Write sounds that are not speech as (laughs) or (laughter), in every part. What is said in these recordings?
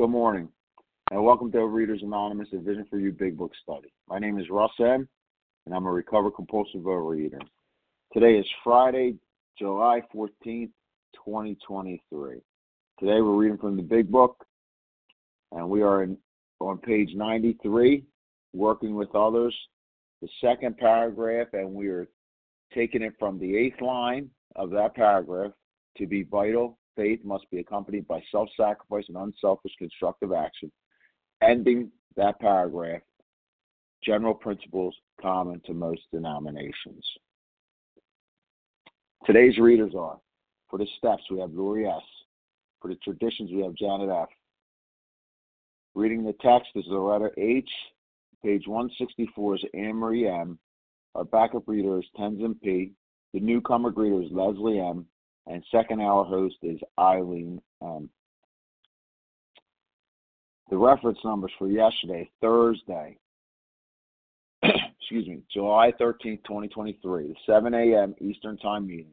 Good morning, and welcome to Overeaters Anonymous, a Vision for You Big Book study. My name is Russ M., and I'm a recovered compulsive overeater. Today is Friday, July 14th, 2023. Today we're reading from the Big Book, and we are in, on page 93, working with others, the second paragraph, and we are taking it from the eighth line of that paragraph to be vital faith must be accompanied by self sacrifice and unselfish constructive action. Ending that paragraph, general principles common to most denominations. Today's readers are for the steps, we have Lori S. For the traditions, we have Janet F. Reading the text is Loretta H. Page 164 is Anne Marie M. Our backup reader is Tenzin P. The newcomer greeter is Leslie M and second hour host is Eileen M. The reference numbers for yesterday, Thursday, (clears throat) excuse me, July 13th, 2023, the 7 a.m. Eastern Time meeting,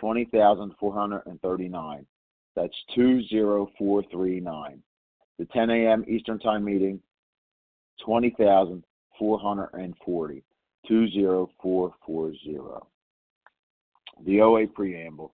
20,439. That's 20439. The 10 a.m. Eastern Time meeting, 20,440. 20440. The OA Preamble.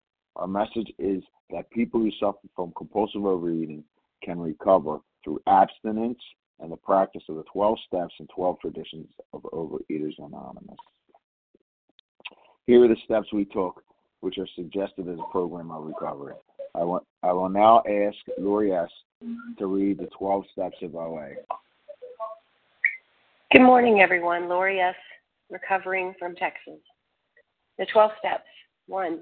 our message is that people who suffer from compulsive overeating can recover through abstinence and the practice of the 12 steps and 12 traditions of Overeaters Anonymous. Here are the steps we took, which are suggested as a program of recovery. I, want, I will now ask Lori S. to read the 12 steps of OA. Good morning, everyone. Lori S., recovering from Texas. The 12 steps. One,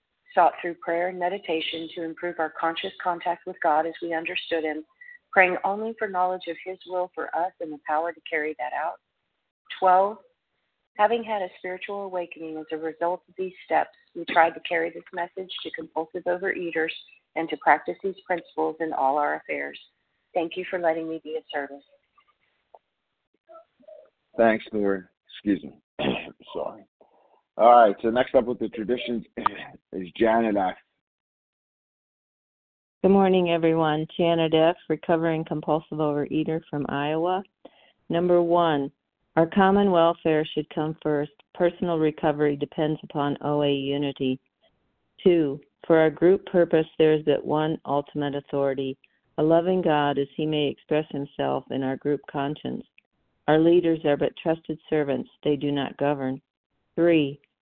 sought through prayer and meditation to improve our conscious contact with God as we understood Him, praying only for knowledge of His will for us and the power to carry that out. 12. Having had a spiritual awakening as a result of these steps, we tried to carry this message to compulsive overeaters and to practice these principles in all our affairs. Thank you for letting me be of service. Thanks, Lori. Excuse me. (clears throat) Sorry. All right, so next up with the traditions (clears throat) is Janet F. Good morning, everyone. Janet F., recovering compulsive overeater from Iowa. Number one, our common welfare should come first. Personal recovery depends upon OA unity. Two, for our group purpose, there is but one ultimate authority, a loving God as he may express himself in our group conscience. Our leaders are but trusted servants, they do not govern. Three,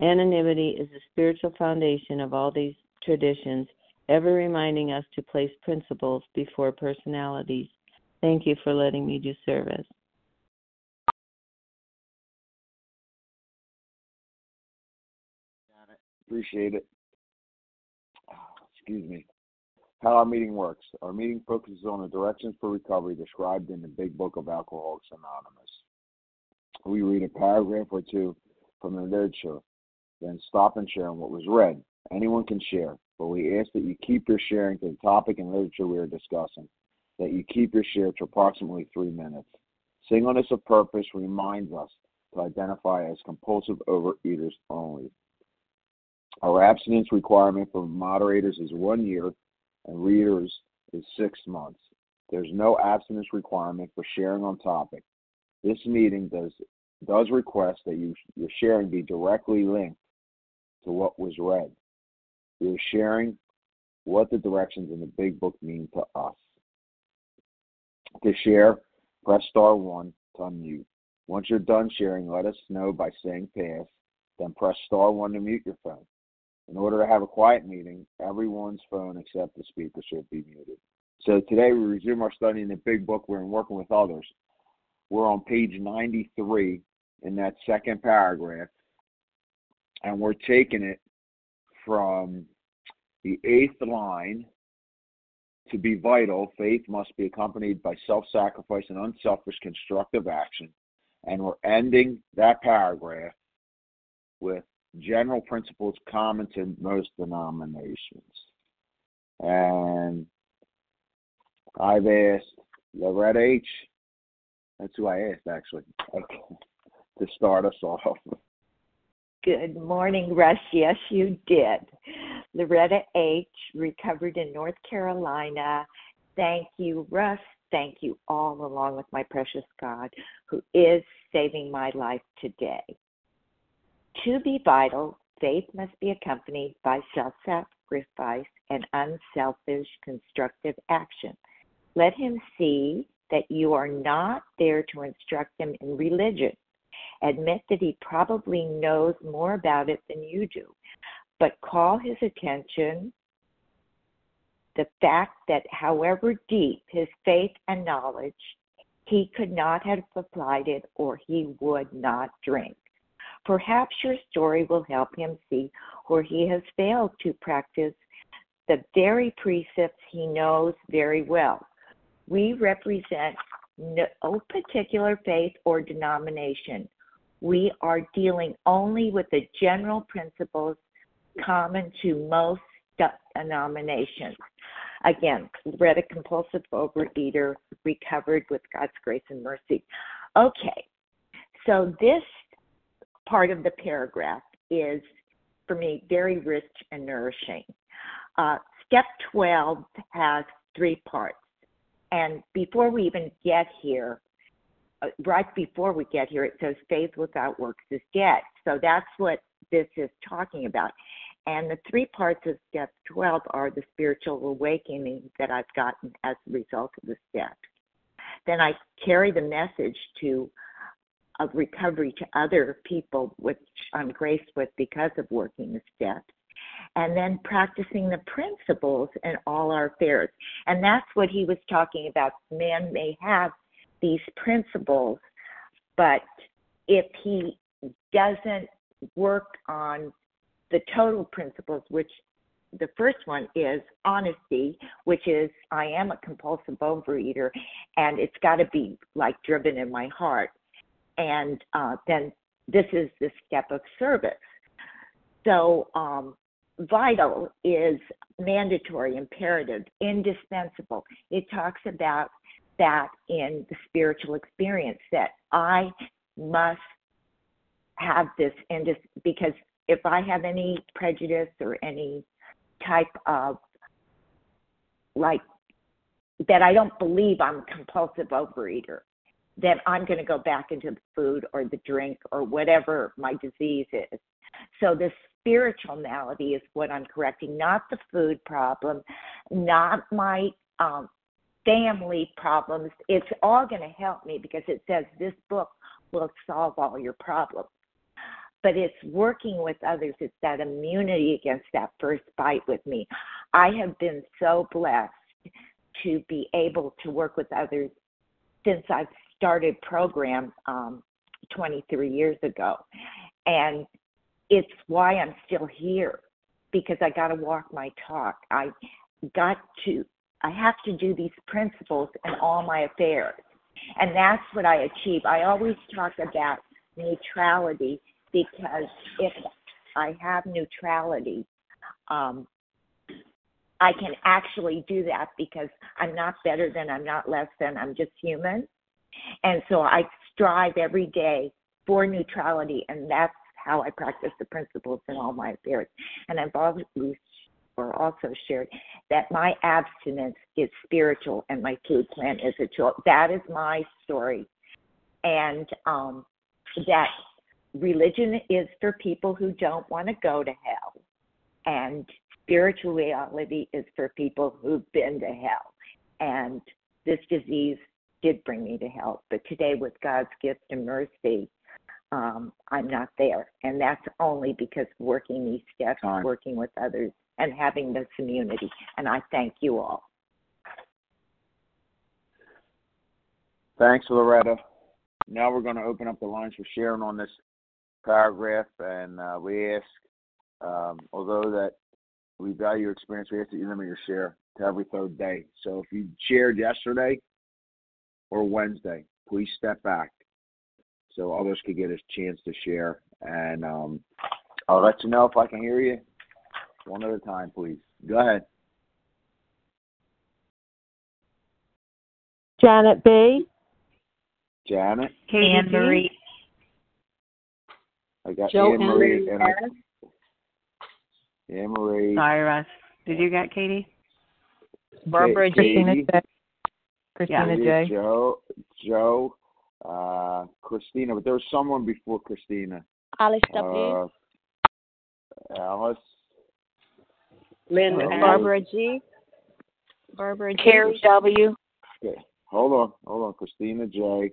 Anonymity is the spiritual foundation of all these traditions, ever reminding us to place principles before personalities. Thank you for letting me do service. Appreciate it. Ah, excuse me. How our meeting works. Our meeting focuses on the directions for recovery described in the Big Book of Alcoholics Anonymous. We read a paragraph or two from the literature, then stop and share on what was read. Anyone can share, but we ask that you keep your sharing to the topic and literature we are discussing, that you keep your share to approximately three minutes. Singleness of purpose reminds us to identify as compulsive overeaters only. Our abstinence requirement for moderators is one year and readers is six months. There's no abstinence requirement for sharing on topic. This meeting does does request that you, your sharing be directly linked to what was read. We are sharing what the directions in the big book mean to us. To share, press star one to unmute. Once you're done sharing, let us know by saying pass, then press star one to mute your phone. In order to have a quiet meeting, everyone's phone except the speaker should be muted. So today we resume our study in the big book. We're working with others. We're on page 93 in that second paragraph, and we're taking it from the eighth line to be vital, faith must be accompanied by self sacrifice and unselfish constructive action. And we're ending that paragraph with general principles common to most denominations. And I've asked Loretta H. That's who I asked actually (laughs) to start us off. Good morning, Russ. Yes, you did. Loretta H. recovered in North Carolina. Thank you, Russ. Thank you all, along with my precious God, who is saving my life today. To be vital, faith must be accompanied by self sacrifice and unselfish constructive action. Let him see that you are not there to instruct him in religion. Admit that he probably knows more about it than you do, but call his attention the fact that however deep his faith and knowledge, he could not have applied it or he would not drink. Perhaps your story will help him see where he has failed to practice the very precepts he knows very well. We represent no particular faith or denomination. We are dealing only with the general principles common to most denominations. Again, read a compulsive overeater, recovered with God's grace and mercy. Okay, so this part of the paragraph is, for me, very rich and nourishing. Uh, step 12 has three parts. And before we even get here, uh, right before we get here, it says faith without works is dead. So that's what this is talking about. And the three parts of step 12 are the spiritual awakening that I've gotten as a result of the step. Then I carry the message to of recovery to other people, which I'm graced with because of working the steps. And then practicing the principles in all our affairs. And that's what he was talking about. Man may have these principles, but if he doesn't work on the total principles, which the first one is honesty, which is I am a compulsive overeater, and it's got to be like driven in my heart. And uh, then this is the step of service. So, um, vital is mandatory, imperative, indispensable. It talks about that in the spiritual experience that I must have this indis- because if I have any prejudice or any type of like that I don't believe I'm a compulsive overeater, then I'm going to go back into the food or the drink or whatever my disease is. So the spiritual malady is what I'm correcting, not the food problem, not my um, family problems. It's all going to help me because it says this book will solve all your problems but it's working with others. It's that immunity against that first bite with me. I have been so blessed to be able to work with others since I've started program um, 23 years ago. And it's why I'm still here because I got to walk my talk. I got to, I have to do these principles in all my affairs. And that's what I achieve. I always talk about neutrality because if I have neutrality, um, I can actually do that because I'm not better than, I'm not less than, I'm just human. And so I strive every day for neutrality, and that's how I practice the principles in all my affairs. And I've always or also shared that my abstinence is spiritual and my food plan is a tool. That is my story. And um, that religion is for people who don't want to go to hell, and spirituality is for people who've been to hell. And this disease did bring me to hell, but today, with God's gift and mercy, um, I'm not there. And that's only because working these steps, working with others, and having this immunity. And I thank you all. Thanks, Loretta. Now we're going to open up the lines for sharing on this paragraph, and uh, we ask, um, although that we value your experience, we ask that you limit your share to every third day. So if you shared yesterday or Wednesday, please step back so others could get a chance to share. And um, I'll let you know if I can hear you one at a time, please. Go ahead. Janet B. Janet. Anne Marie. I got Joe Anne Marie and I, Anne Marie. Sorry, Russ. Did you get Katie? Barbara Christina J. Christina J. J. Joe, Joe, uh, Christina, but there was someone before Christina. Alice W. Uh, Alice. Lynn uh, Barbara G. Barbara G. Carrie W. Okay, hold on, hold on. Christina J.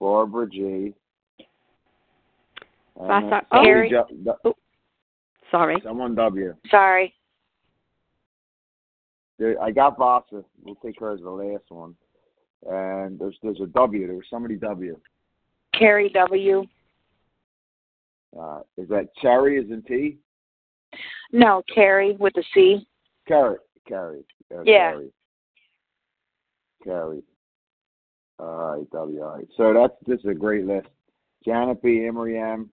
Barbara G. And Vasa- somebody Carrie. ju- du- Sorry. someone W. Sorry. I got Vasa. We'll take her as the last one. And there's there's a W. There was somebody W. Carrie W. Uh, is that Cherry? Is in T? No, Carrie with a C. Carrie. Carrie. Uh, Yeah. Carrie. Carrie. All right, W. All right. So that's this is a great list. Janet B. Anne Marie M.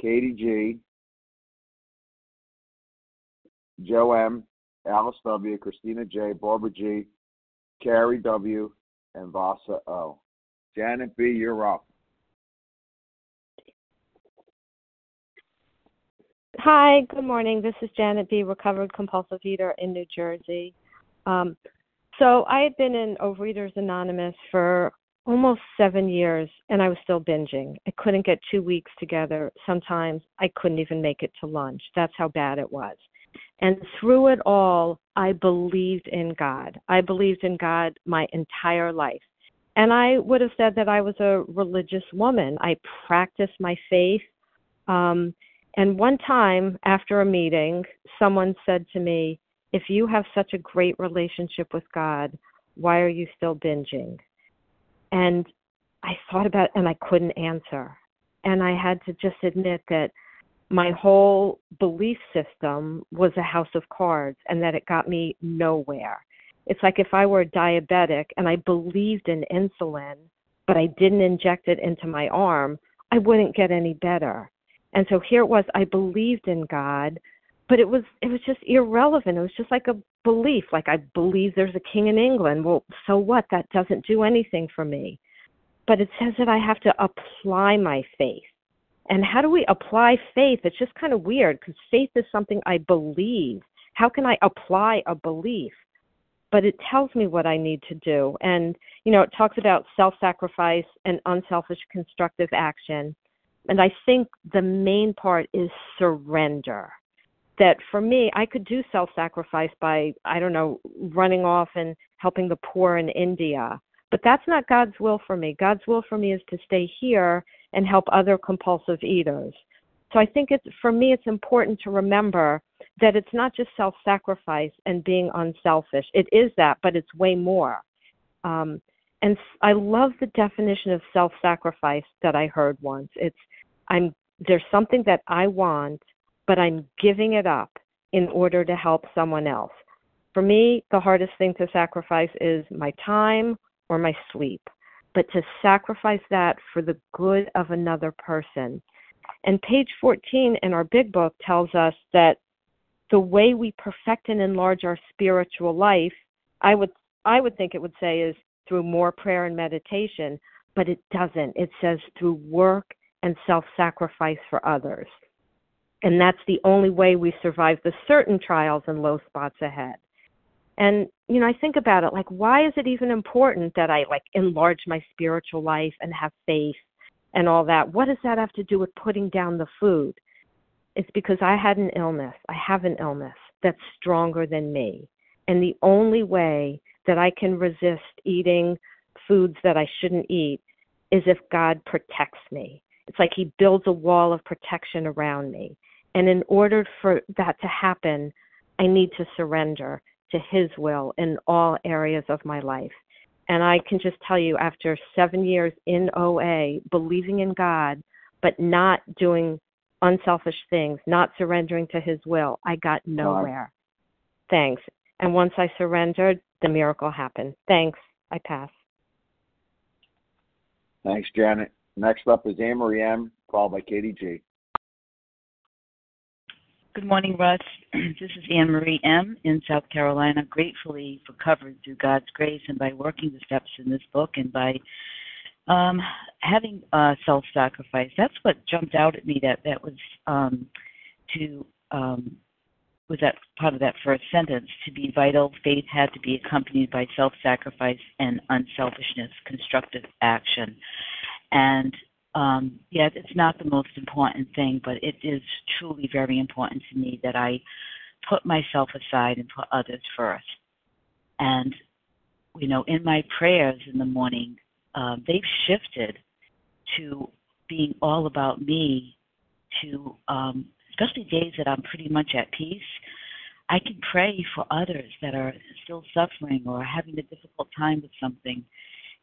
Katie G. Joe M. Alice W. Christina J. Barbara G. Carrie W. And Vasa O. Janet B. You're up. Hi, good morning. This is Janet B., recovered compulsive eater in New Jersey. Um, so I had been in Overeaters Anonymous for almost seven years, and I was still binging. I couldn't get two weeks together. Sometimes I couldn't even make it to lunch. That's how bad it was. And through it all, I believed in God. I believed in God my entire life. And I would have said that I was a religious woman. I practiced my faith. Um, And one time after a meeting, someone said to me, If you have such a great relationship with God, why are you still binging? And I thought about it and I couldn't answer. And I had to just admit that my whole belief system was a house of cards and that it got me nowhere. It's like if I were diabetic and I believed in insulin, but I didn't inject it into my arm, I wouldn't get any better. And so here it was, I believed in God, but it was it was just irrelevant. It was just like a belief, like I believe there's a king in England. Well, so what? That doesn't do anything for me. But it says that I have to apply my faith. And how do we apply faith? It's just kind of weird because faith is something I believe. How can I apply a belief? But it tells me what I need to do. And, you know, it talks about self sacrifice and unselfish constructive action. And I think the main part is surrender. That for me, I could do self sacrifice by, I don't know, running off and helping the poor in India. But that's not God's will for me. God's will for me is to stay here and help other compulsive eaters. So I think it's for me it's important to remember that it's not just self-sacrifice and being unselfish. It is that, but it's way more. Um, and I love the definition of self-sacrifice that I heard once. It's I'm there's something that I want, but I'm giving it up in order to help someone else. For me, the hardest thing to sacrifice is my time or my sleep, but to sacrifice that for the good of another person. And page 14 in our big book tells us that the way we perfect and enlarge our spiritual life, I would I would think it would say is through more prayer and meditation, but it doesn't. It says through work and self-sacrifice for others. And that's the only way we survive the certain trials and low spots ahead. And you know, I think about it like why is it even important that I like enlarge my spiritual life and have faith and all that? What does that have to do with putting down the food? It's because I had an illness. I have an illness that's stronger than me. And the only way that I can resist eating foods that I shouldn't eat is if God protects me. It's like He builds a wall of protection around me. And in order for that to happen, I need to surrender to His will in all areas of my life. And I can just tell you, after seven years in OA, believing in God, but not doing unselfish things, not surrendering to his will, I got nowhere. Thanks. And once I surrendered, the miracle happened. Thanks. I pass. Thanks, Janet. Next up is Anne Marie M, followed by Katie G. Good morning, Russ. (clears throat) This is Anne Marie M. in South Carolina, gratefully recovered through God's grace and by working the steps in this book and by um, having uh, self-sacrifice. That's what jumped out at me. That that was um, to um, was that part of that first sentence. To be vital, faith had to be accompanied by self-sacrifice and unselfishness, constructive action. And um, yeah, it's not the most important thing, but it is truly very important to me that I put myself aside and put others first. And you know, in my prayers in the morning, um, they've shifted to being all about me to um, especially days that I'm pretty much at peace. I can pray for others that are still suffering or having a difficult time with something,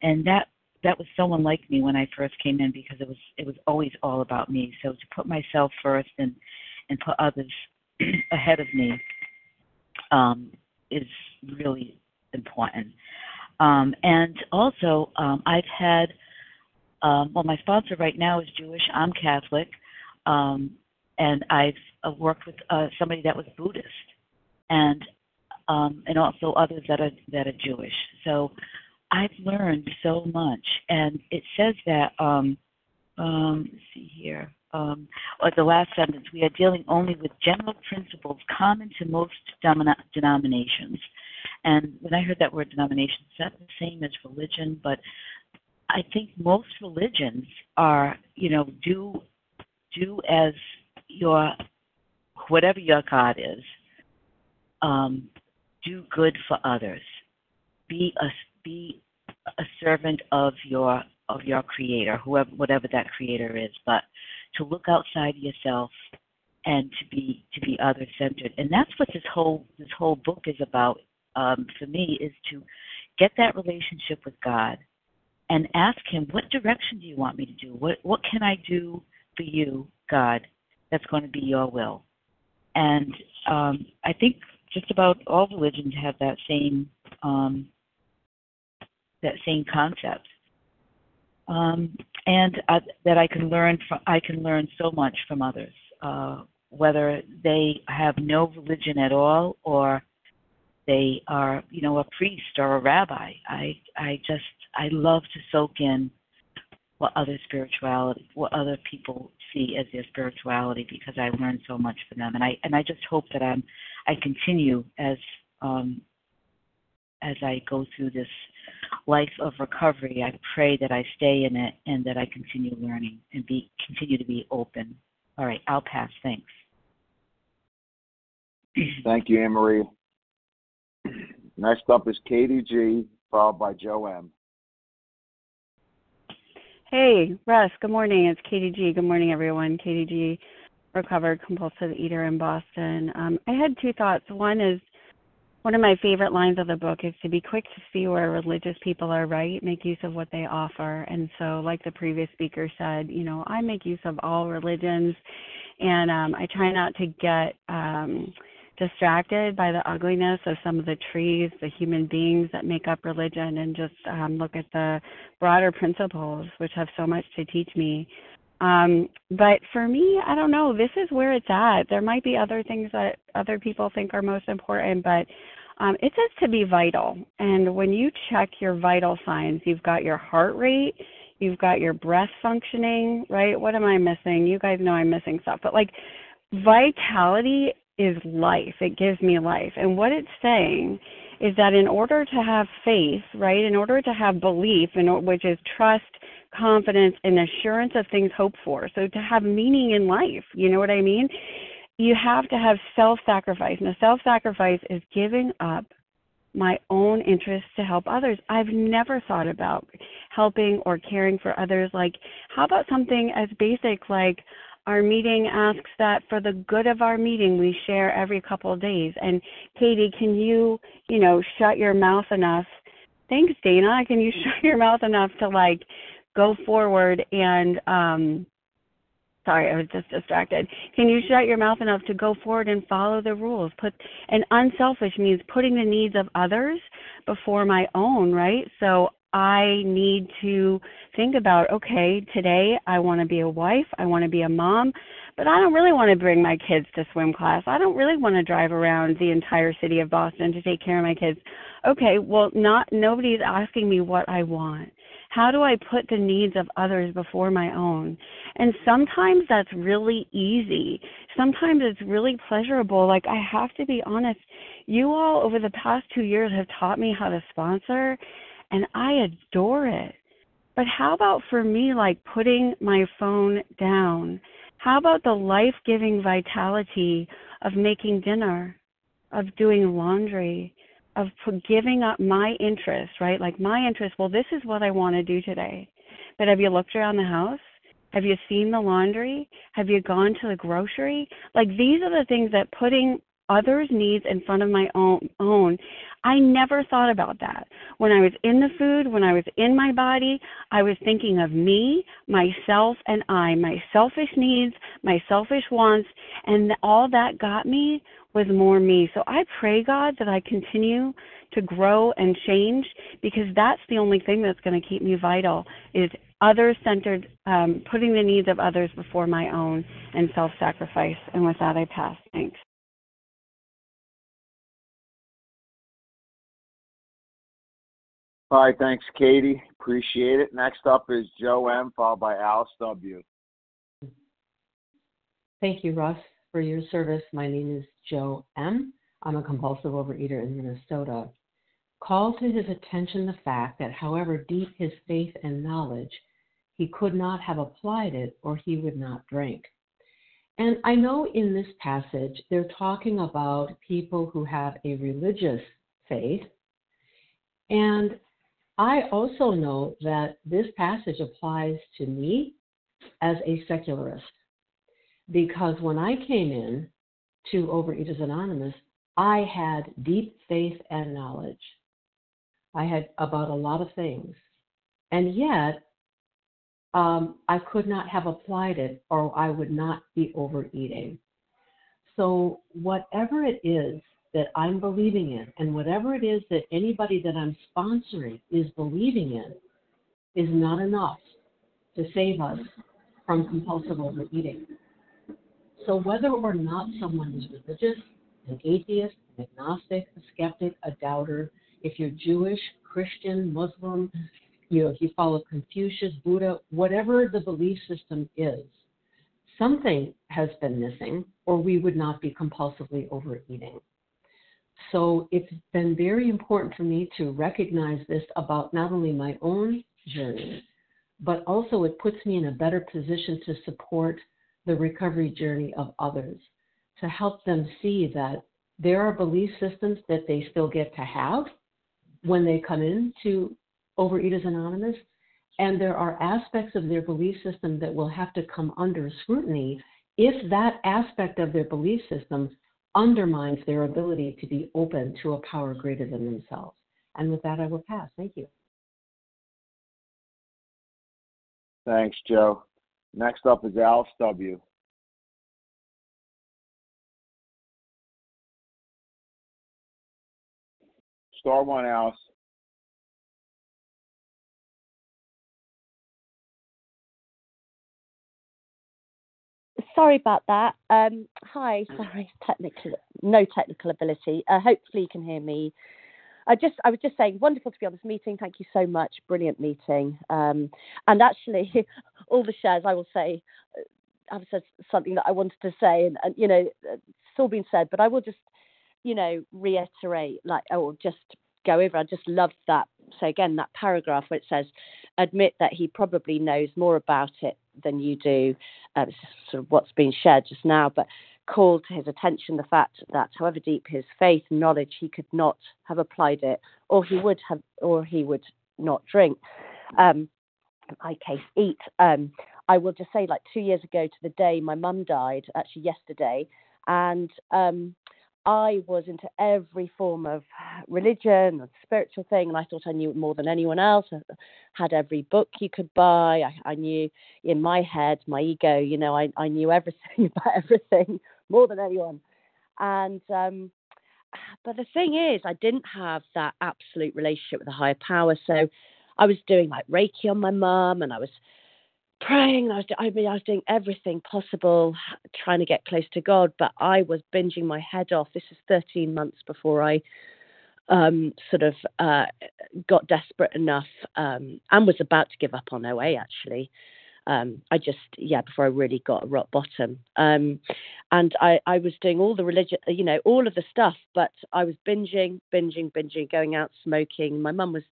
and that that was so unlike me when I first came in because it was it was always all about me. So to put myself first and and put others (clears throat) ahead of me um, is really important. Um, and also, um, I've had, um, well, my sponsor right now is Jewish. I'm Catholic. Um, and I've uh, worked with uh, somebody that was Buddhist, and um, and also others that are that are Jewish. So I've learned so much, and it says that. Um, um, let's see here. Um, or the last sentence, we are dealing only with general principles common to most denominations. And when I heard that word denomination, it's not the same as religion, but I think most religions are, you know, do do as your whatever your God is, um, do good for others. Be a be a servant of your of your creator, whoever whatever that creator is. But to look outside yourself and to be to be other centered. And that's what this whole this whole book is about um, for me is to get that relationship with God and ask Him, what direction do you want me to do? What what can I do for you, God, that's going to be Your will? And um, I think just about all religions have that same um, that same concept. Um, and uh, that I can learn from, I can learn so much from others, uh, whether they have no religion at all or they are, you know, a priest or a rabbi. I I just I love to soak in what other spirituality, what other people see as their spirituality, because I learn so much from them, and I and I just hope that I'm I continue as um, as I go through this life of recovery. I pray that I stay in it and that I continue learning and be continue to be open. All right, I'll pass. Thanks. Thank you, Anne Marie. Next up is Katie G, followed by Joe M. Hey, Russ. Good morning. It's Katie G. Good morning, everyone. Katie G, recovered compulsive eater in Boston. Um, I had two thoughts. One is one of my favorite lines of the book is to be quick to see where religious people are right, make use of what they offer. And so, like the previous speaker said, you know, I make use of all religions, and um, I try not to get um, distracted by the ugliness of some of the trees, the human beings that make up religion, and just um, look at the broader principles, which have so much to teach me. Um, but for me, I don't know. This is where it's at. There might be other things that other people think are most important, but um, it says to be vital. And when you check your vital signs, you've got your heart rate, you've got your breath functioning, right? What am I missing? You guys know I'm missing stuff, but like vitality is life. It gives me life. And what it's saying is that in order to have faith, right, in order to have belief, in, which is trust, confidence, and assurance of things hoped for, so to have meaning in life, you know what I mean? You have to have self sacrifice. Now, self sacrifice is giving up my own interests to help others. I've never thought about helping or caring for others. Like, how about something as basic like, our meeting asks that for the good of our meeting we share every couple of days and katie can you you know shut your mouth enough thanks dana can you (laughs) shut your mouth enough to like go forward and um sorry i was just distracted can you shut your mouth enough to go forward and follow the rules put and unselfish means putting the needs of others before my own right so I need to think about okay, today I want to be a wife, I want to be a mom, but I don't really want to bring my kids to swim class. I don't really want to drive around the entire city of Boston to take care of my kids. Okay, well not nobody's asking me what I want. How do I put the needs of others before my own? And sometimes that's really easy. Sometimes it's really pleasurable. Like I have to be honest, you all over the past 2 years have taught me how to sponsor and I adore it. But how about for me, like putting my phone down? How about the life giving vitality of making dinner, of doing laundry, of giving up my interest, right? Like my interest, well, this is what I want to do today. But have you looked around the house? Have you seen the laundry? Have you gone to the grocery? Like these are the things that putting others' needs in front of my own, own. I never thought about that. When I was in the food, when I was in my body, I was thinking of me, myself, and I, my selfish needs, my selfish wants, and all that got me was more me. So I pray, God, that I continue to grow and change because that's the only thing that's going to keep me vital is other centered, um, putting the needs of others before my own and self sacrifice. And with that, I pass. Thanks. All right, thanks, Katie. Appreciate it. Next up is Joe M, followed by Alice W. Thank you, Russ, for your service. My name is Joe M. I'm a compulsive overeater in Minnesota. Call to his attention the fact that, however deep his faith and knowledge, he could not have applied it or he would not drink. And I know in this passage they're talking about people who have a religious faith. And I also know that this passage applies to me as a secularist. Because when I came in to Overeaters Anonymous, I had deep faith and knowledge. I had about a lot of things. And yet, um, I could not have applied it or I would not be overeating. So, whatever it is that I'm believing in, and whatever it is that anybody that I'm sponsoring is believing in, is not enough to save us from compulsive overeating. So, whether or not someone is religious, an atheist, an agnostic, a skeptic, a doubter, if you're Jewish, Christian, Muslim, you know, if you follow Confucius, Buddha, whatever the belief system is, something has been missing, or we would not be compulsively overeating. So it's been very important for me to recognize this about not only my own journey, but also it puts me in a better position to support the recovery journey of others, to help them see that there are belief systems that they still get to have when they come in into Overeaters Anonymous, and there are aspects of their belief system that will have to come under scrutiny if that aspect of their belief system undermines their ability to be open to a power greater than themselves. And with that, I will pass. Thank you. Thanks, Joe. Next up is Alice W. Star one, Alice. Sorry about that. Um, hi, sorry, technical, no technical ability. Uh, hopefully, you can hear me. I just, I was just saying, wonderful to be on this meeting. Thank you so much. Brilliant meeting. Um, and actually, (laughs) all the shares, I will say, uh, I've said something that I wanted to say, and, and you know, it's all been said, but I will just, you know, reiterate, like, or just go over. I just love that. So again, that paragraph where it says, admit that he probably knows more about it than you do. Uh, sort of what's been shared just now, but called to his attention the fact that, however deep his faith and knowledge, he could not have applied it, or he would have, or he would not drink. Um, my case, eat. Um, I will just say, like two years ago to the day my mum died, actually yesterday, and um, I was into every form of religion and spiritual thing, and I thought I knew more than anyone else. I had every book you could buy. I, I knew in my head, my ego, you know, I, I knew everything (laughs) about everything more than anyone. And um, but the thing is, I didn't have that absolute relationship with the higher power. So I was doing like Reiki on my mum, and I was praying. and I was, I mean, I was doing everything possible, trying to get close to God, but I was binging my head off. This is 13 months before I um, sort of uh, got desperate enough um, and was about to give up on OA actually. Um, I just, yeah, before I really got a rock bottom. Um, and I, I was doing all the religion, you know, all of the stuff, but I was binging, binging, binging, going out smoking. My mum was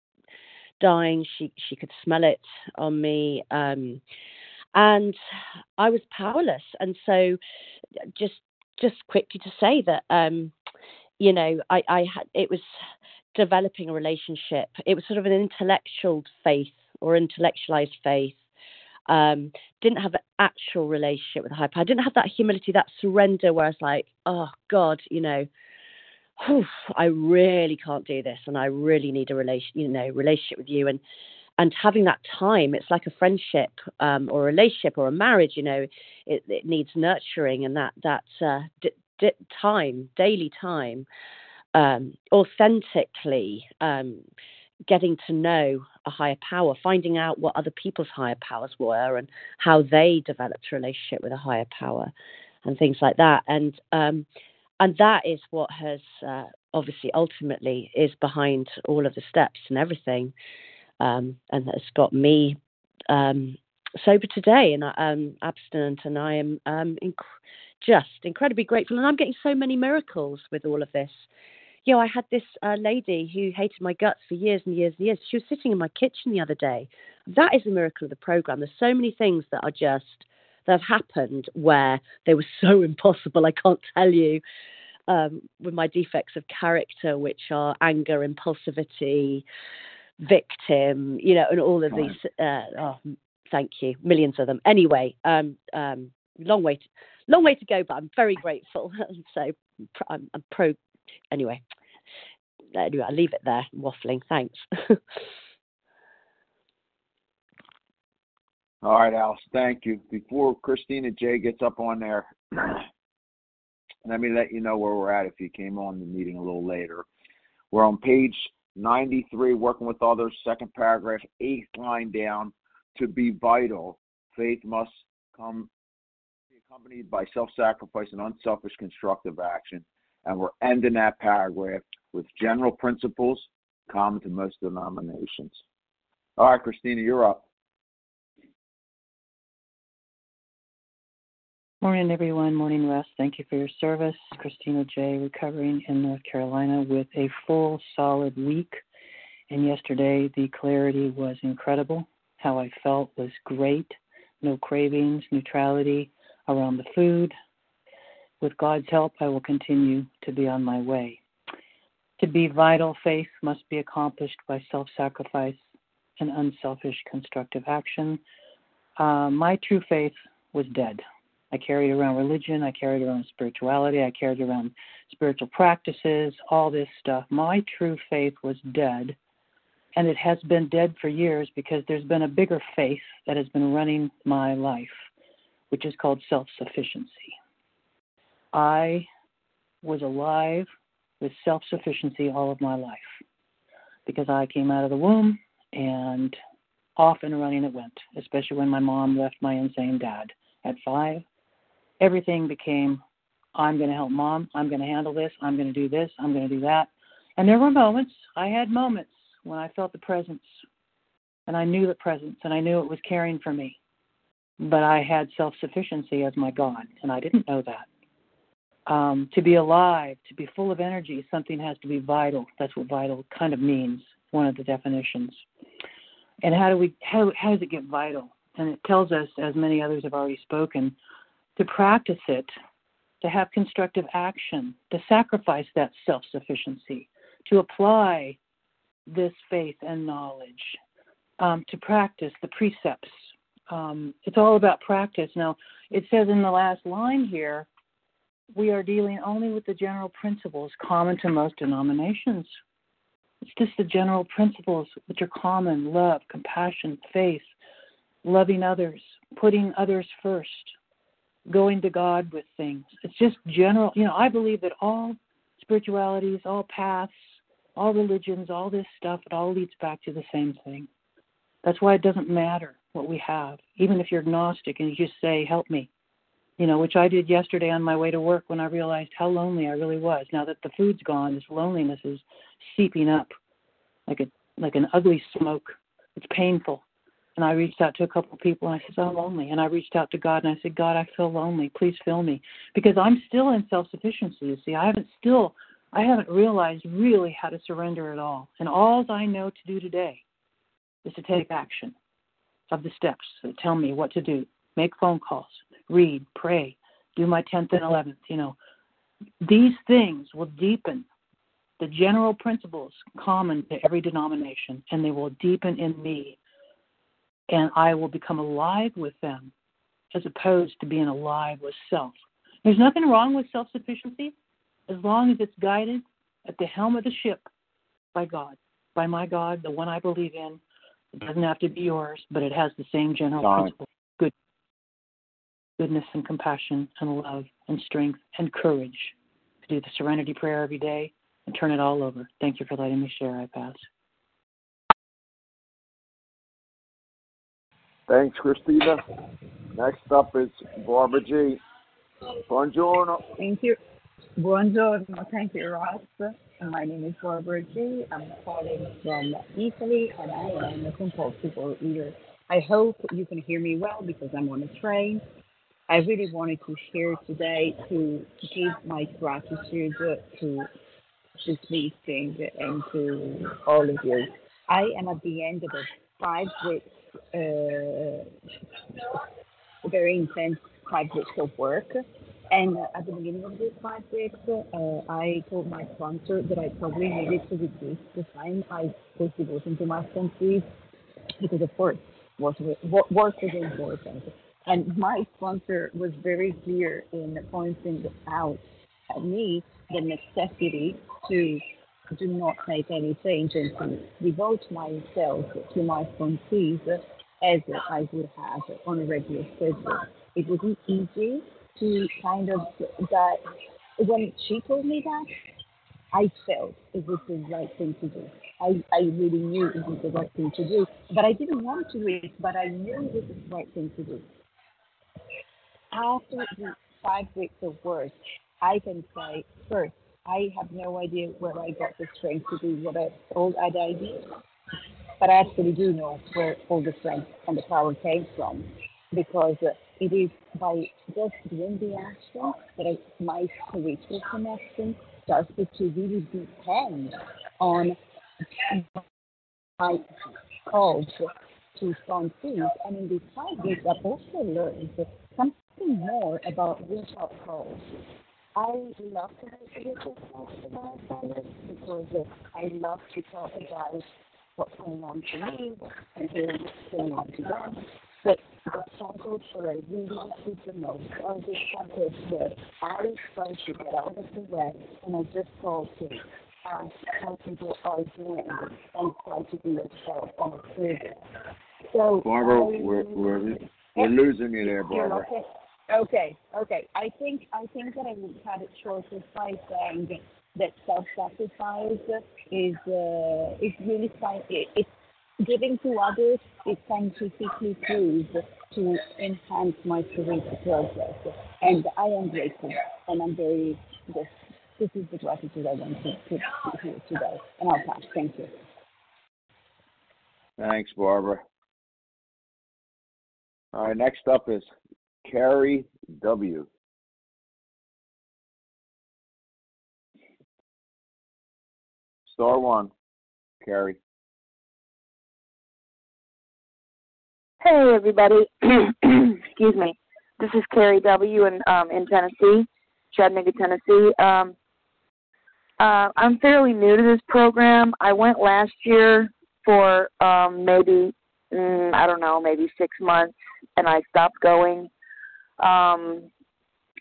dying. She she could smell it on me, um, and I was powerless. And so, just just quickly to say that, um, you know, I, I had it was developing a relationship. It was sort of an intellectual faith or intellectualized faith. Um, didn't have an actual relationship with the hyper. I didn't have that humility, that surrender where I was like, oh God, you know, whew, I really can't do this, and I really need a relation, you know, relationship with you, and and having that time, it's like a friendship um, or a relationship or a marriage. You know, it, it needs nurturing, and that that uh, d- d- time, daily time, um, authentically. Um, getting to know a higher power, finding out what other people's higher powers were and how they developed a relationship with a higher power and things like that. And um, and that is what has uh, obviously ultimately is behind all of the steps and everything, um, and has got me um, sober today and um, abstinent, and I am um, inc- just incredibly grateful, and I'm getting so many miracles with all of this. You know, I had this uh, lady who hated my guts for years and years and years. She was sitting in my kitchen the other day. That is a miracle of the program. There's so many things that are just that have happened where they were so (laughs) impossible. I can't tell you. Um, with my defects of character, which are anger, impulsivity, victim, you know, and all of these. Uh, oh, thank you, millions of them. Anyway, um, um, long way, to, long way to go, but I'm very grateful. (laughs) so I'm, I'm pro. Anyway, anyway, I'll leave it there. Waffling. Thanks. (laughs) All right, Alice. Thank you. Before Christina J gets up on there, (clears throat) let me let you know where we're at if you came on the meeting a little later. We're on page 93, working with others, second paragraph, eighth line down. To be vital, faith must come be accompanied by self sacrifice and unselfish constructive action. And we're ending that paragraph with general principles common to most denominations. All right, Christina, you're up. Morning, everyone. Morning, Russ. Thank you for your service. Christina J. recovering in North Carolina with a full, solid week. And yesterday, the clarity was incredible. How I felt was great. No cravings, neutrality around the food. With God's help, I will continue to be on my way. To be vital, faith must be accomplished by self sacrifice and unselfish constructive action. Uh, my true faith was dead. I carried around religion, I carried around spirituality, I carried around spiritual practices, all this stuff. My true faith was dead, and it has been dead for years because there's been a bigger faith that has been running my life, which is called self sufficiency. I was alive with self sufficiency all of my life because I came out of the womb and off and running it went, especially when my mom left my insane dad at five everything became I'm going to help mom, I'm going to handle this, I'm going to do this, I'm going to do that. And there were moments, I had moments when I felt the presence and I knew the presence and I knew it was caring for me. But I had self sufficiency as my God, and I didn't know that. Um, to be alive, to be full of energy, something has to be vital. That's what vital kind of means, one of the definitions. And how do we how how does it get vital? And it tells us, as many others have already spoken, to practice it, to have constructive action, to sacrifice that self sufficiency, to apply this faith and knowledge, um, to practice the precepts. Um, it's all about practice. Now, it says in the last line here, we are dealing only with the general principles common to most denominations. It's just the general principles which are common love, compassion, faith, loving others, putting others first, going to God with things. It's just general. You know, I believe that all spiritualities, all paths, all religions, all this stuff, it all leads back to the same thing. That's why it doesn't matter what we have. Even if you're agnostic and you just say, Help me, you know, which I did yesterday on my way to work when I realized how lonely I really was. Now that the food's gone, this loneliness is seeping up like a like an ugly smoke. It's painful. And I reached out to a couple of people and I said, I'm lonely. And I reached out to God and I said, God, I feel lonely. Please fill me. Because I'm still in self sufficiency. You see, I haven't still, I haven't realized really how to surrender at all. And all I know to do today is to take action of the steps that tell me what to do make phone calls, read, pray, do my 10th and 11th. You know, these things will deepen the general principles common to every denomination, and they will deepen in me and I will become alive with them as opposed to being alive with self. There's nothing wrong with self sufficiency as long as it's guided at the helm of the ship by God, by my God, the one I believe in. It doesn't have to be yours, but it has the same general God. principle good, goodness and compassion and love and strength and courage to do the serenity prayer every day and turn it all over. Thank you for letting me share. I pass. Thanks, Christina. Next up is Barbara G. Buongiorno. Thank you. Buongiorno. Thank you, Ross. My name is Barbara G. I'm calling from Italy, and I am a compulsive overeater. I hope you can hear me well because I'm on a train. I really wanted to share today to give my gratitude to this meeting and to all of you. I am at the end of a five weeks uh, very intense five weeks of work. And at the beginning of these five weeks, uh, I told my sponsor that I probably needed to reduce the time I was devoting to my country because, of course, work was important. And my sponsor was very clear in pointing out at me the necessity to do not make any change and to devote myself to my sponsees as I would have on a regular schedule. It wasn't easy to kind of that when she told me that I felt it was the right thing to do. I, I really knew it was the right thing to do. But I didn't want to do it, but I knew it was the right thing to do. After the five weeks of work, I can say first, I have no idea where I got the strength to do what I told I did. But I actually do know where all the strength and the power came from because it is by just doing the action that I, my spiritual connection started to really depend on my calls to sponsees. And in five weeks, I've also learned something more about out calls. I love to have spiritual talks with my friends because I love to talk about what's going on to me and what's going on to them. But the cycles that I really see the most are the cycles where I try to get out of the way and I just call to ask how people are doing and try to be yourself improve it. So Barbara, I, we're, we're, we're losing you there, Barbara. Okay. Okay, okay. I think I think that I would cut it short by saying that self-sacrifice is uh, is really fine. It, it's giving to others is scientifically proved to enhance my spiritual progress, and I am grateful, and I'm very this this is the gratitude I want to put here today, and I'll pass. Thank you. Thanks, Barbara. All right, next up is Carrie W. Star one, Carrie. Hey everybody. (clears throat) Excuse me. This is Carrie W. in um, in Tennessee, Chattanooga, Tennessee. Um, uh, I'm fairly new to this program. I went last year for um, maybe mm, I don't know, maybe six months, and I stopped going. Um,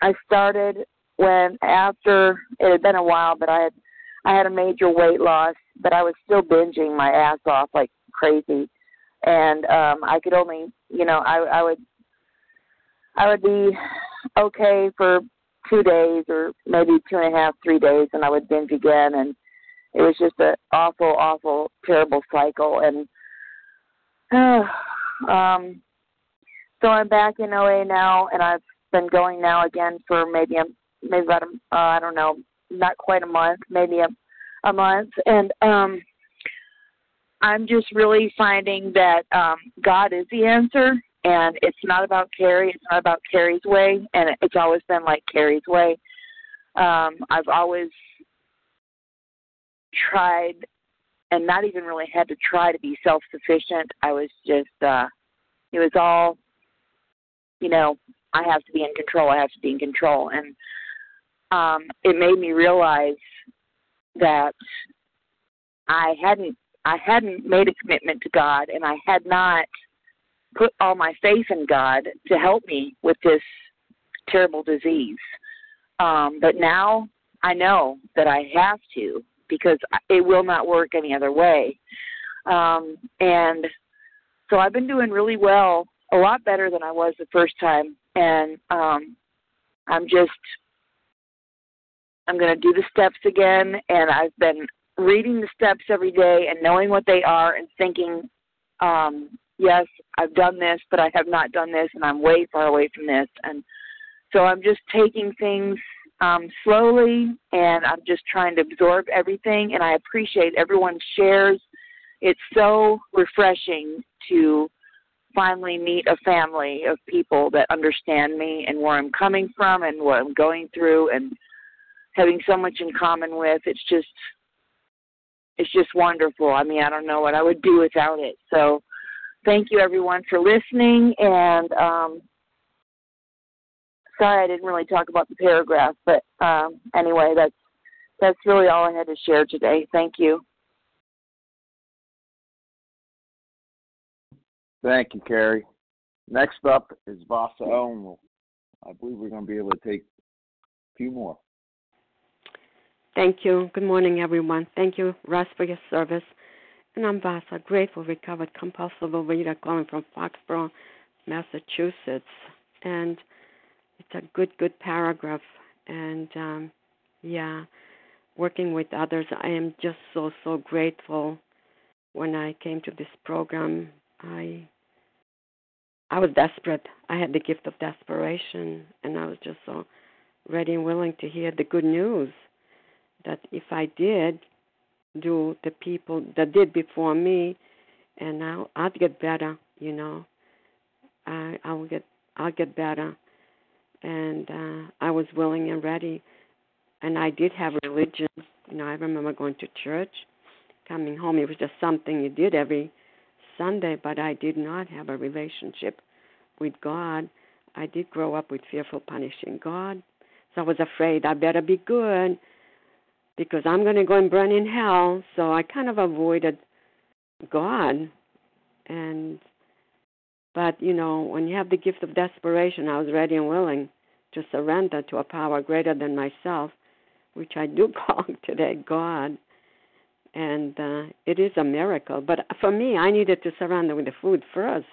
I started when after it had been a while, but I had I had a major weight loss, but I was still binging my ass off like crazy, and um, I could only, you know, I I would I would be okay for two days or maybe two and a half, three days, and I would binge again, and it was just an awful, awful, terrible cycle, and uh, (sighs) um, so I'm back in OA now, and I've been going now again for maybe a maybe about a uh, I don't know, not quite a month, maybe a a month, and um, I'm just really finding that um, God is the answer, and it's not about Carrie, it's not about Carrie's way, and it's always been like Carrie's way. Um, I've always tried and not even really had to try to be self sufficient. I was just uh it was all you know, I have to be in control, I have to be in control and um it made me realize that I hadn't I hadn't made a commitment to God and I had not put all my faith in God to help me with this terrible disease. Um, but now I know that I have to because it will not work any other way. Um, and so I've been doing really well, a lot better than I was the first time. And um, I'm just, I'm going to do the steps again. And I've been reading the steps every day and knowing what they are and thinking, um, yes, I've done this, but I have not done this, and I'm way far away from this. And so I'm just taking things um, slowly, and I'm just trying to absorb everything. And I appreciate everyone's shares. It's so refreshing to finally meet a family of people that understand me and where I'm coming from and what I'm going through, and having so much in common with. It's just, it's just wonderful. I mean, I don't know what I would do without it. So, thank you everyone for listening and. Um, sorry I didn't really talk about the paragraph, but um, anyway, that's that's really all I had to share today. Thank you. Thank you, Carrie. Next up is Vasa Elmo. I believe we're going to be able to take a few more. Thank you. Good morning, everyone. Thank you, Russ, for your service. And I'm Vasa, grateful, recovered, compulsive overeater calling from Foxborough, Massachusetts. And it's a good, good paragraph. And um, yeah, working with others, I am just so, so grateful. When I came to this program, I I was desperate. I had the gift of desperation, and I was just so ready and willing to hear the good news that if I did do the people that did before me, and I'll I'll get better, you know. I I will get I'll get better, and uh, I was willing and ready, and I did have religion. You know, I remember going to church, coming home. It was just something you did every Sunday, but I did not have a relationship with God. I did grow up with fearful punishing God. So I was afraid I better be good because I'm going to go and burn in hell. So I kind of avoided God. And, but, you know, when you have the gift of desperation, I was ready and willing to surrender to a power greater than myself, which I do (laughs) call today God and uh, it is a miracle. But for me, I needed to surrender with the food first,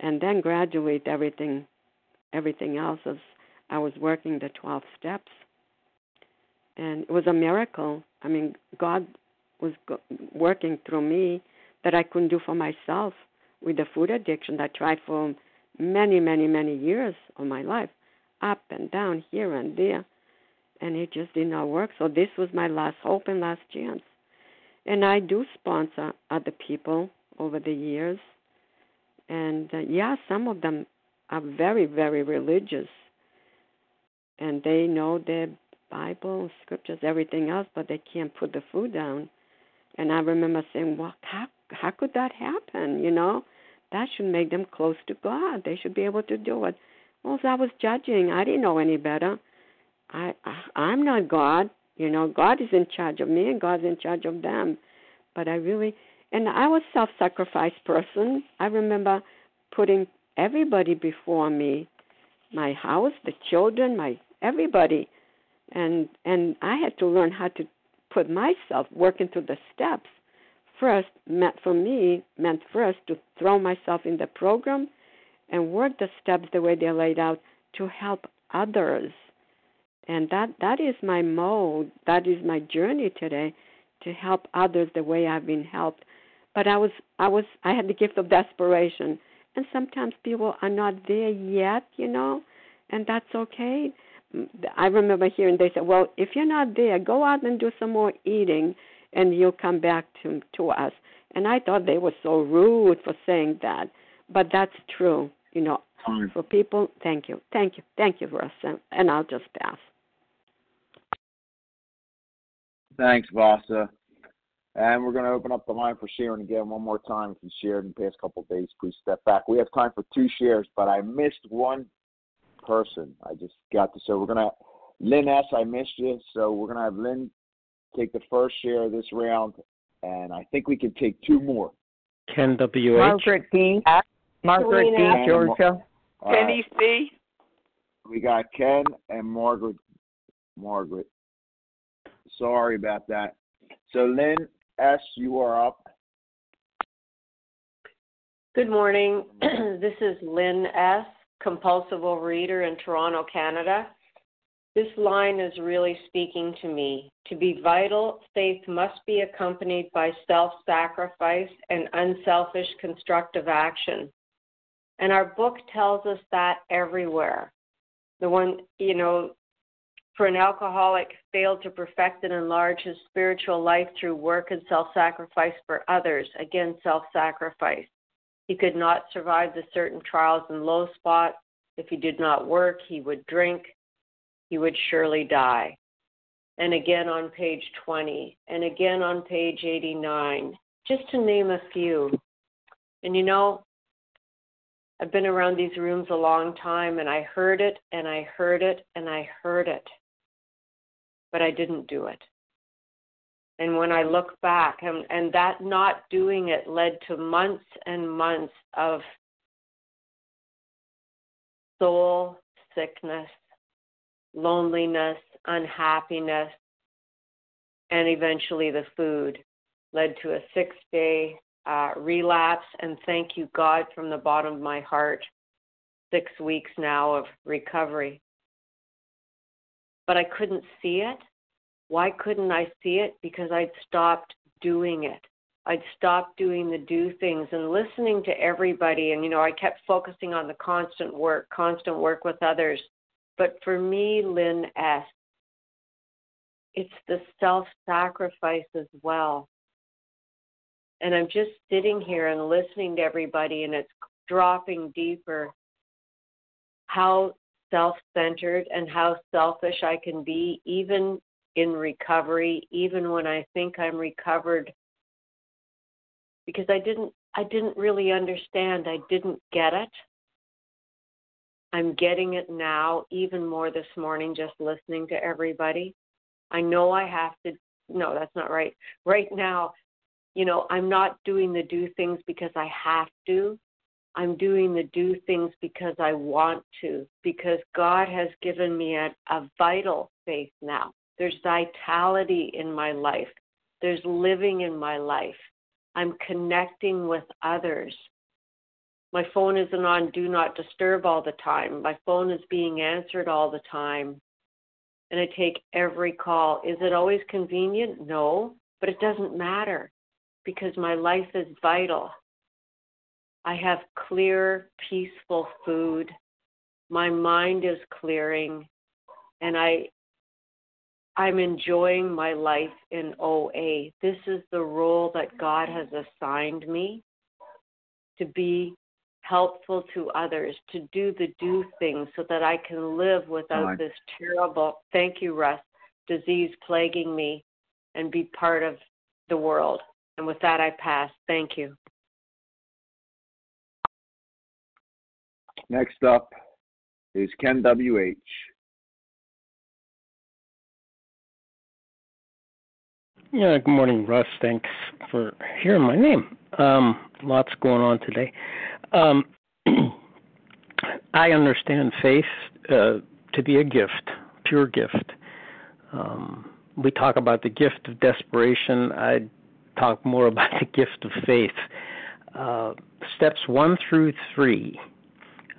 and then graduate everything, everything else as I was working the twelve steps. And it was a miracle. I mean, God was go- working through me that I couldn't do for myself with the food addiction that I tried for many, many, many years of my life, up and down, here and there, and it just did not work. So this was my last hope and last chance and I do sponsor other people over the years. And uh, yeah, some of them are very, very religious, and they know their Bible, scriptures, everything else, but they can't put the food down. And I remember saying, "Well, how how could that happen? You know, that should make them close to God. They should be able to do it." Well, I was judging. I didn't know any better. I, I I'm not God. You know, God is in charge of me and God's in charge of them. But I really, and I was self-sacrifice person. I remember putting everybody before me, my house, the children, my everybody, and and I had to learn how to put myself working through the steps. First meant for me meant first to throw myself in the program and work the steps the way they're laid out to help others and that that is my mode that is my journey today to help others the way i've been helped. But i was i was i had the gift of desperation. And sometimes people are not there yet you know and that's okay. I remember hearing they said well if you're not there go out and do some more eating and you'll come back to to us. And i thought they were so rude for saying that but that's true you know. For people thank you thank you thank you russ and i'll just pass Thanks, Vasa. And we're going to open up the line for sharing again one more time. If you shared in the past couple of days, please step back. We have time for two shares, but I missed one person. I just got to. So we're going to, Lynn S., I missed you. So we're going to have Lynn take the first share of this round, and I think we can take two more. Ken W. Margaret D. Margaret D. Georgia. Uh, Kenny C. We got Ken and Margaret. Margaret. Sorry about that. So, Lynn S., you are up. Good morning. (clears throat) this is Lynn S., compulsive overeater in Toronto, Canada. This line is really speaking to me. To be vital, faith must be accompanied by self sacrifice and unselfish constructive action. And our book tells us that everywhere. The one, you know, for an alcoholic failed to perfect and enlarge his spiritual life through work and self sacrifice for others, again, self sacrifice. He could not survive the certain trials and low spots. If he did not work, he would drink. He would surely die. And again on page 20, and again on page 89, just to name a few. And you know, I've been around these rooms a long time and I heard it and I heard it and I heard it but I didn't do it. And when I look back, and, and that not doing it led to months and months of soul sickness, loneliness, unhappiness, and eventually the food led to a six day uh, relapse. And thank you, God, from the bottom of my heart, six weeks now of recovery. But I couldn't see it. Why couldn't I see it? Because I'd stopped doing it. I'd stopped doing the do things and listening to everybody. And, you know, I kept focusing on the constant work, constant work with others. But for me, Lynn S., it's the self sacrifice as well. And I'm just sitting here and listening to everybody, and it's dropping deeper how self centered and how selfish I can be, even in recovery, even when I think I'm recovered because I didn't I didn't really understand. I didn't get it. I'm getting it now even more this morning just listening to everybody. I know I have to no, that's not right. Right now, you know, I'm not doing the do things because I have to. I'm doing the do things because I want to, because God has given me a, a vital faith now. There's vitality in my life. There's living in my life. I'm connecting with others. My phone isn't on do not disturb all the time. My phone is being answered all the time. And I take every call. Is it always convenient? No, but it doesn't matter because my life is vital. I have clear, peaceful food. My mind is clearing and I I'm enjoying my life in OA. This is the role that God has assigned me to be helpful to others, to do the do things so that I can live without right. this terrible, thank you, Russ, disease plaguing me and be part of the world. And with that, I pass. Thank you. Next up is Ken W.H. Yeah, good morning, Russ. Thanks for hearing my name. Um, lots going on today. Um, (clears throat) I understand faith uh, to be a gift, pure gift. Um, we talk about the gift of desperation. I talk more (laughs) about the gift of faith. Uh, steps one through three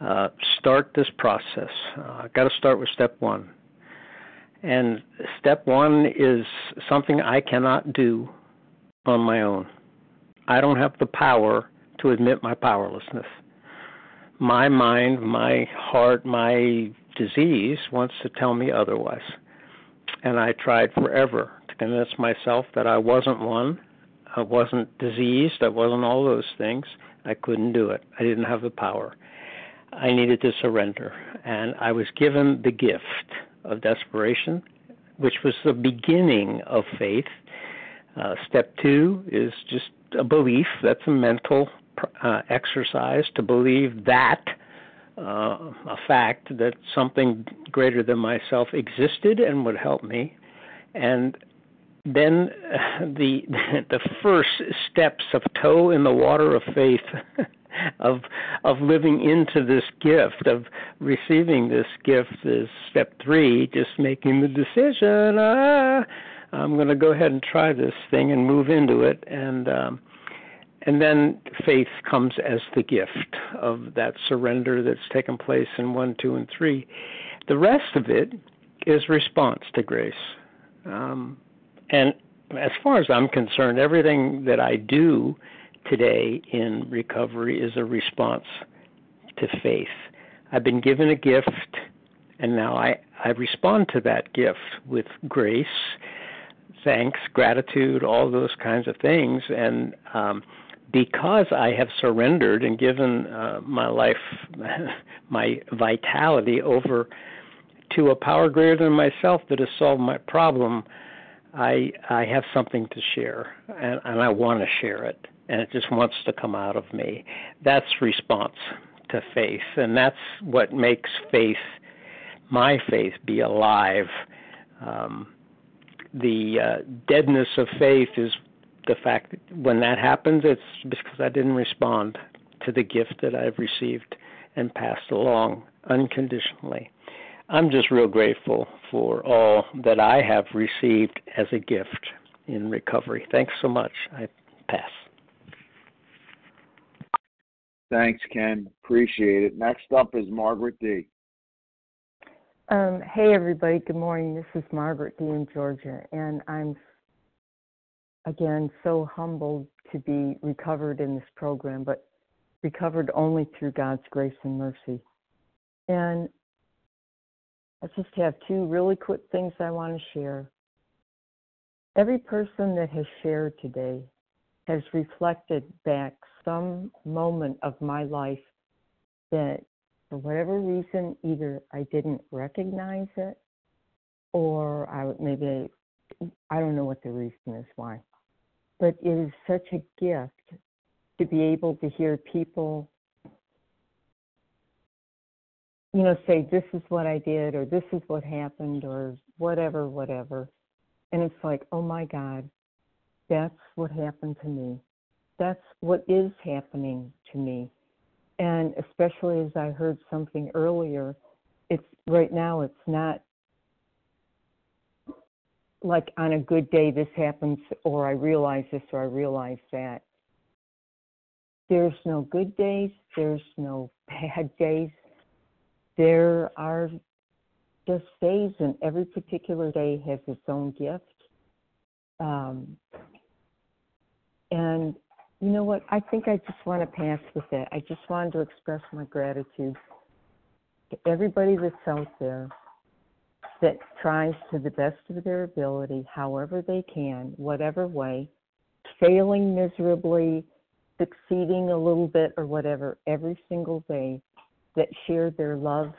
uh, start this process. Uh, got to start with step one. And step one is something I cannot do on my own. I don't have the power to admit my powerlessness. My mind, my heart, my disease wants to tell me otherwise. And I tried forever to convince myself that I wasn't one, I wasn't diseased, I wasn't all those things. I couldn't do it. I didn't have the power. I needed to surrender. And I was given the gift of desperation, which was the beginning of faith. Uh, step two is just a belief. That's a mental uh, exercise to believe that uh, a fact that something greater than myself existed and would help me. And then (laughs) the (laughs) the first steps of toe in the water of faith (laughs) of of living into this gift of receiving this gift is step three just making the decision ah, i'm going to go ahead and try this thing and move into it. And um and then faith comes as the gift of that surrender that's taken place in one two and three. The rest of it is response to grace. Um and as far as i'm concerned everything that i do today in recovery is a response to faith. I've been given a gift, and now I, I respond to that gift with grace, thanks, gratitude, all those kinds of things. And um, because I have surrendered and given uh, my life, (laughs) my vitality over to a power greater than myself that has solved my problem, I I have something to share, and, and I want to share it and it just wants to come out of me. That's response to faith, and that's what makes faith, my faith, be alive. Um, the uh, deadness of faith is the fact that when that happens, it's because I didn't respond to the gift that I've received and passed along unconditionally. I'm just real grateful for all that I have received as a gift in recovery. Thanks so much. I pass. Thanks, Ken. Appreciate it. Next up is Margaret D. Um, hey, everybody. Good morning. This is Margaret D. in Georgia, and I'm again so humbled to be recovered in this program, but recovered only through God's grace and mercy. And I just have two really quick things I want to share. Every person that has shared today has reflected back some moment of my life that, for whatever reason, either I didn't recognize it or I maybe I don't know what the reason is why. But it is such a gift to be able to hear people you know say this is what I did or this is what happened or whatever whatever and it's like oh my god that's what happened to me that's what is happening to me and especially as I heard something earlier it's right now it's not like on a good day this happens or I realize this or I realize that. There's no good days, there's no (laughs) bad days. There are just days, and every particular day has its own gift. Um, and you know what? I think I just want to pass with that. I just wanted to express my gratitude to everybody that's out there that tries to the best of their ability, however they can, whatever way, failing miserably, succeeding a little bit or whatever, every single day, that share their love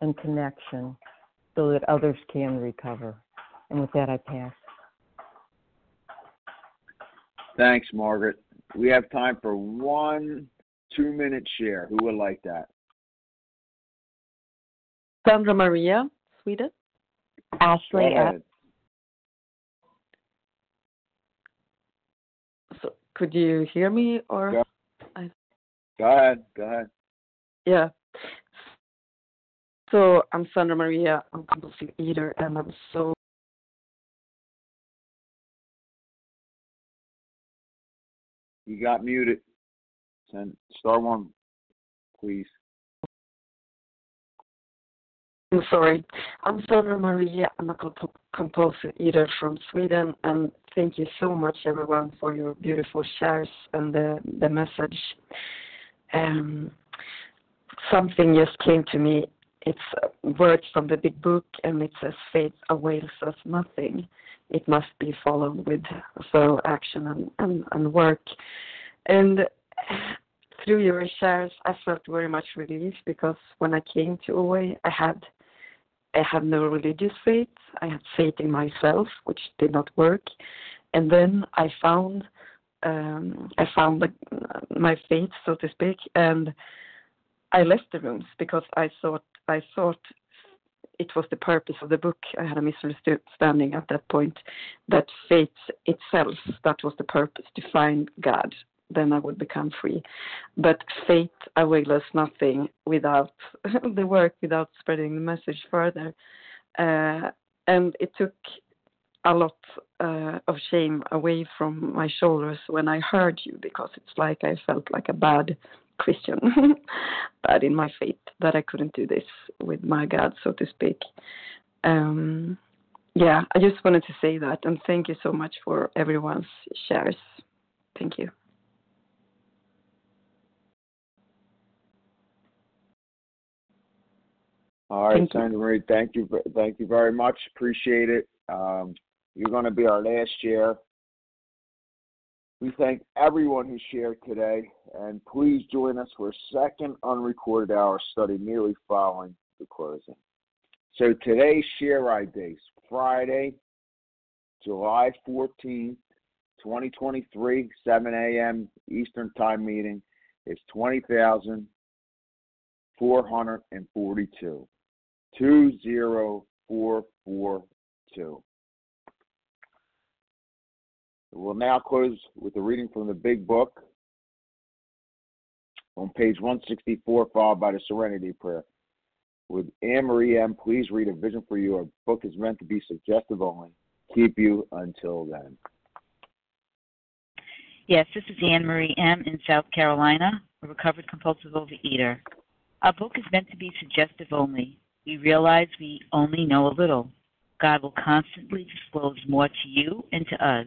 and connection so that others can recover. And with that, I pass. Thanks, Margaret. We have time for one two minute share. Who would like that? Sandra Maria, Sweden. Ashley F. So could you hear me or? Go, I, go ahead. Go ahead. Yeah. So I'm Sandra Maria. I'm compulsive eater, and I'm so You got muted. Send star one, please. I'm sorry. I'm Sandra Maria. I'm a comp- compulsive eater from Sweden, and thank you so much, everyone, for your beautiful shares and the the message. Um, something just came to me. It's words from the big book, and it says, "Faith avails us nothing. It must be followed with thorough action and, and, and work." And through your shares, I felt very much relief because when I came to OA, I had I had no religious faith. I had faith in myself, which did not work. And then I found um, I found my faith, so to speak, and I left the rooms because I thought I thought it was the purpose of the book. I had a misunderstanding at that point that faith itself that was the purpose to find God then I would become free. But faith avails nothing without (laughs) the work, without spreading the message further. Uh, and it took a lot uh, of shame away from my shoulders when I heard you because it's like I felt like a bad Christian, (laughs) bad in my faith that I couldn't do this with my God, so to speak. Um, yeah, I just wanted to say that and thank you so much for everyone's shares. Thank you. All right, Thank. Sandra Marie, thank you, thank you very much. Appreciate it. Um, you're going to be our last share. We thank everyone who shared today, and please join us for a second unrecorded hour study immediately following the closing. So today's share ID, Friday, July 14th, 2023, 7 a.m. Eastern Time meeting. is 20,442. 20442. We'll now close with a reading from the Big Book on page 164, followed by the Serenity Prayer. With Anne Marie M., please read A Vision for You. Our book is meant to be suggestive only. Keep you until then. Yes, this is Anne Marie M. in South Carolina, a recovered compulsive overeater. Our book is meant to be suggestive only. We realize we only know a little. God will constantly disclose more to you and to us.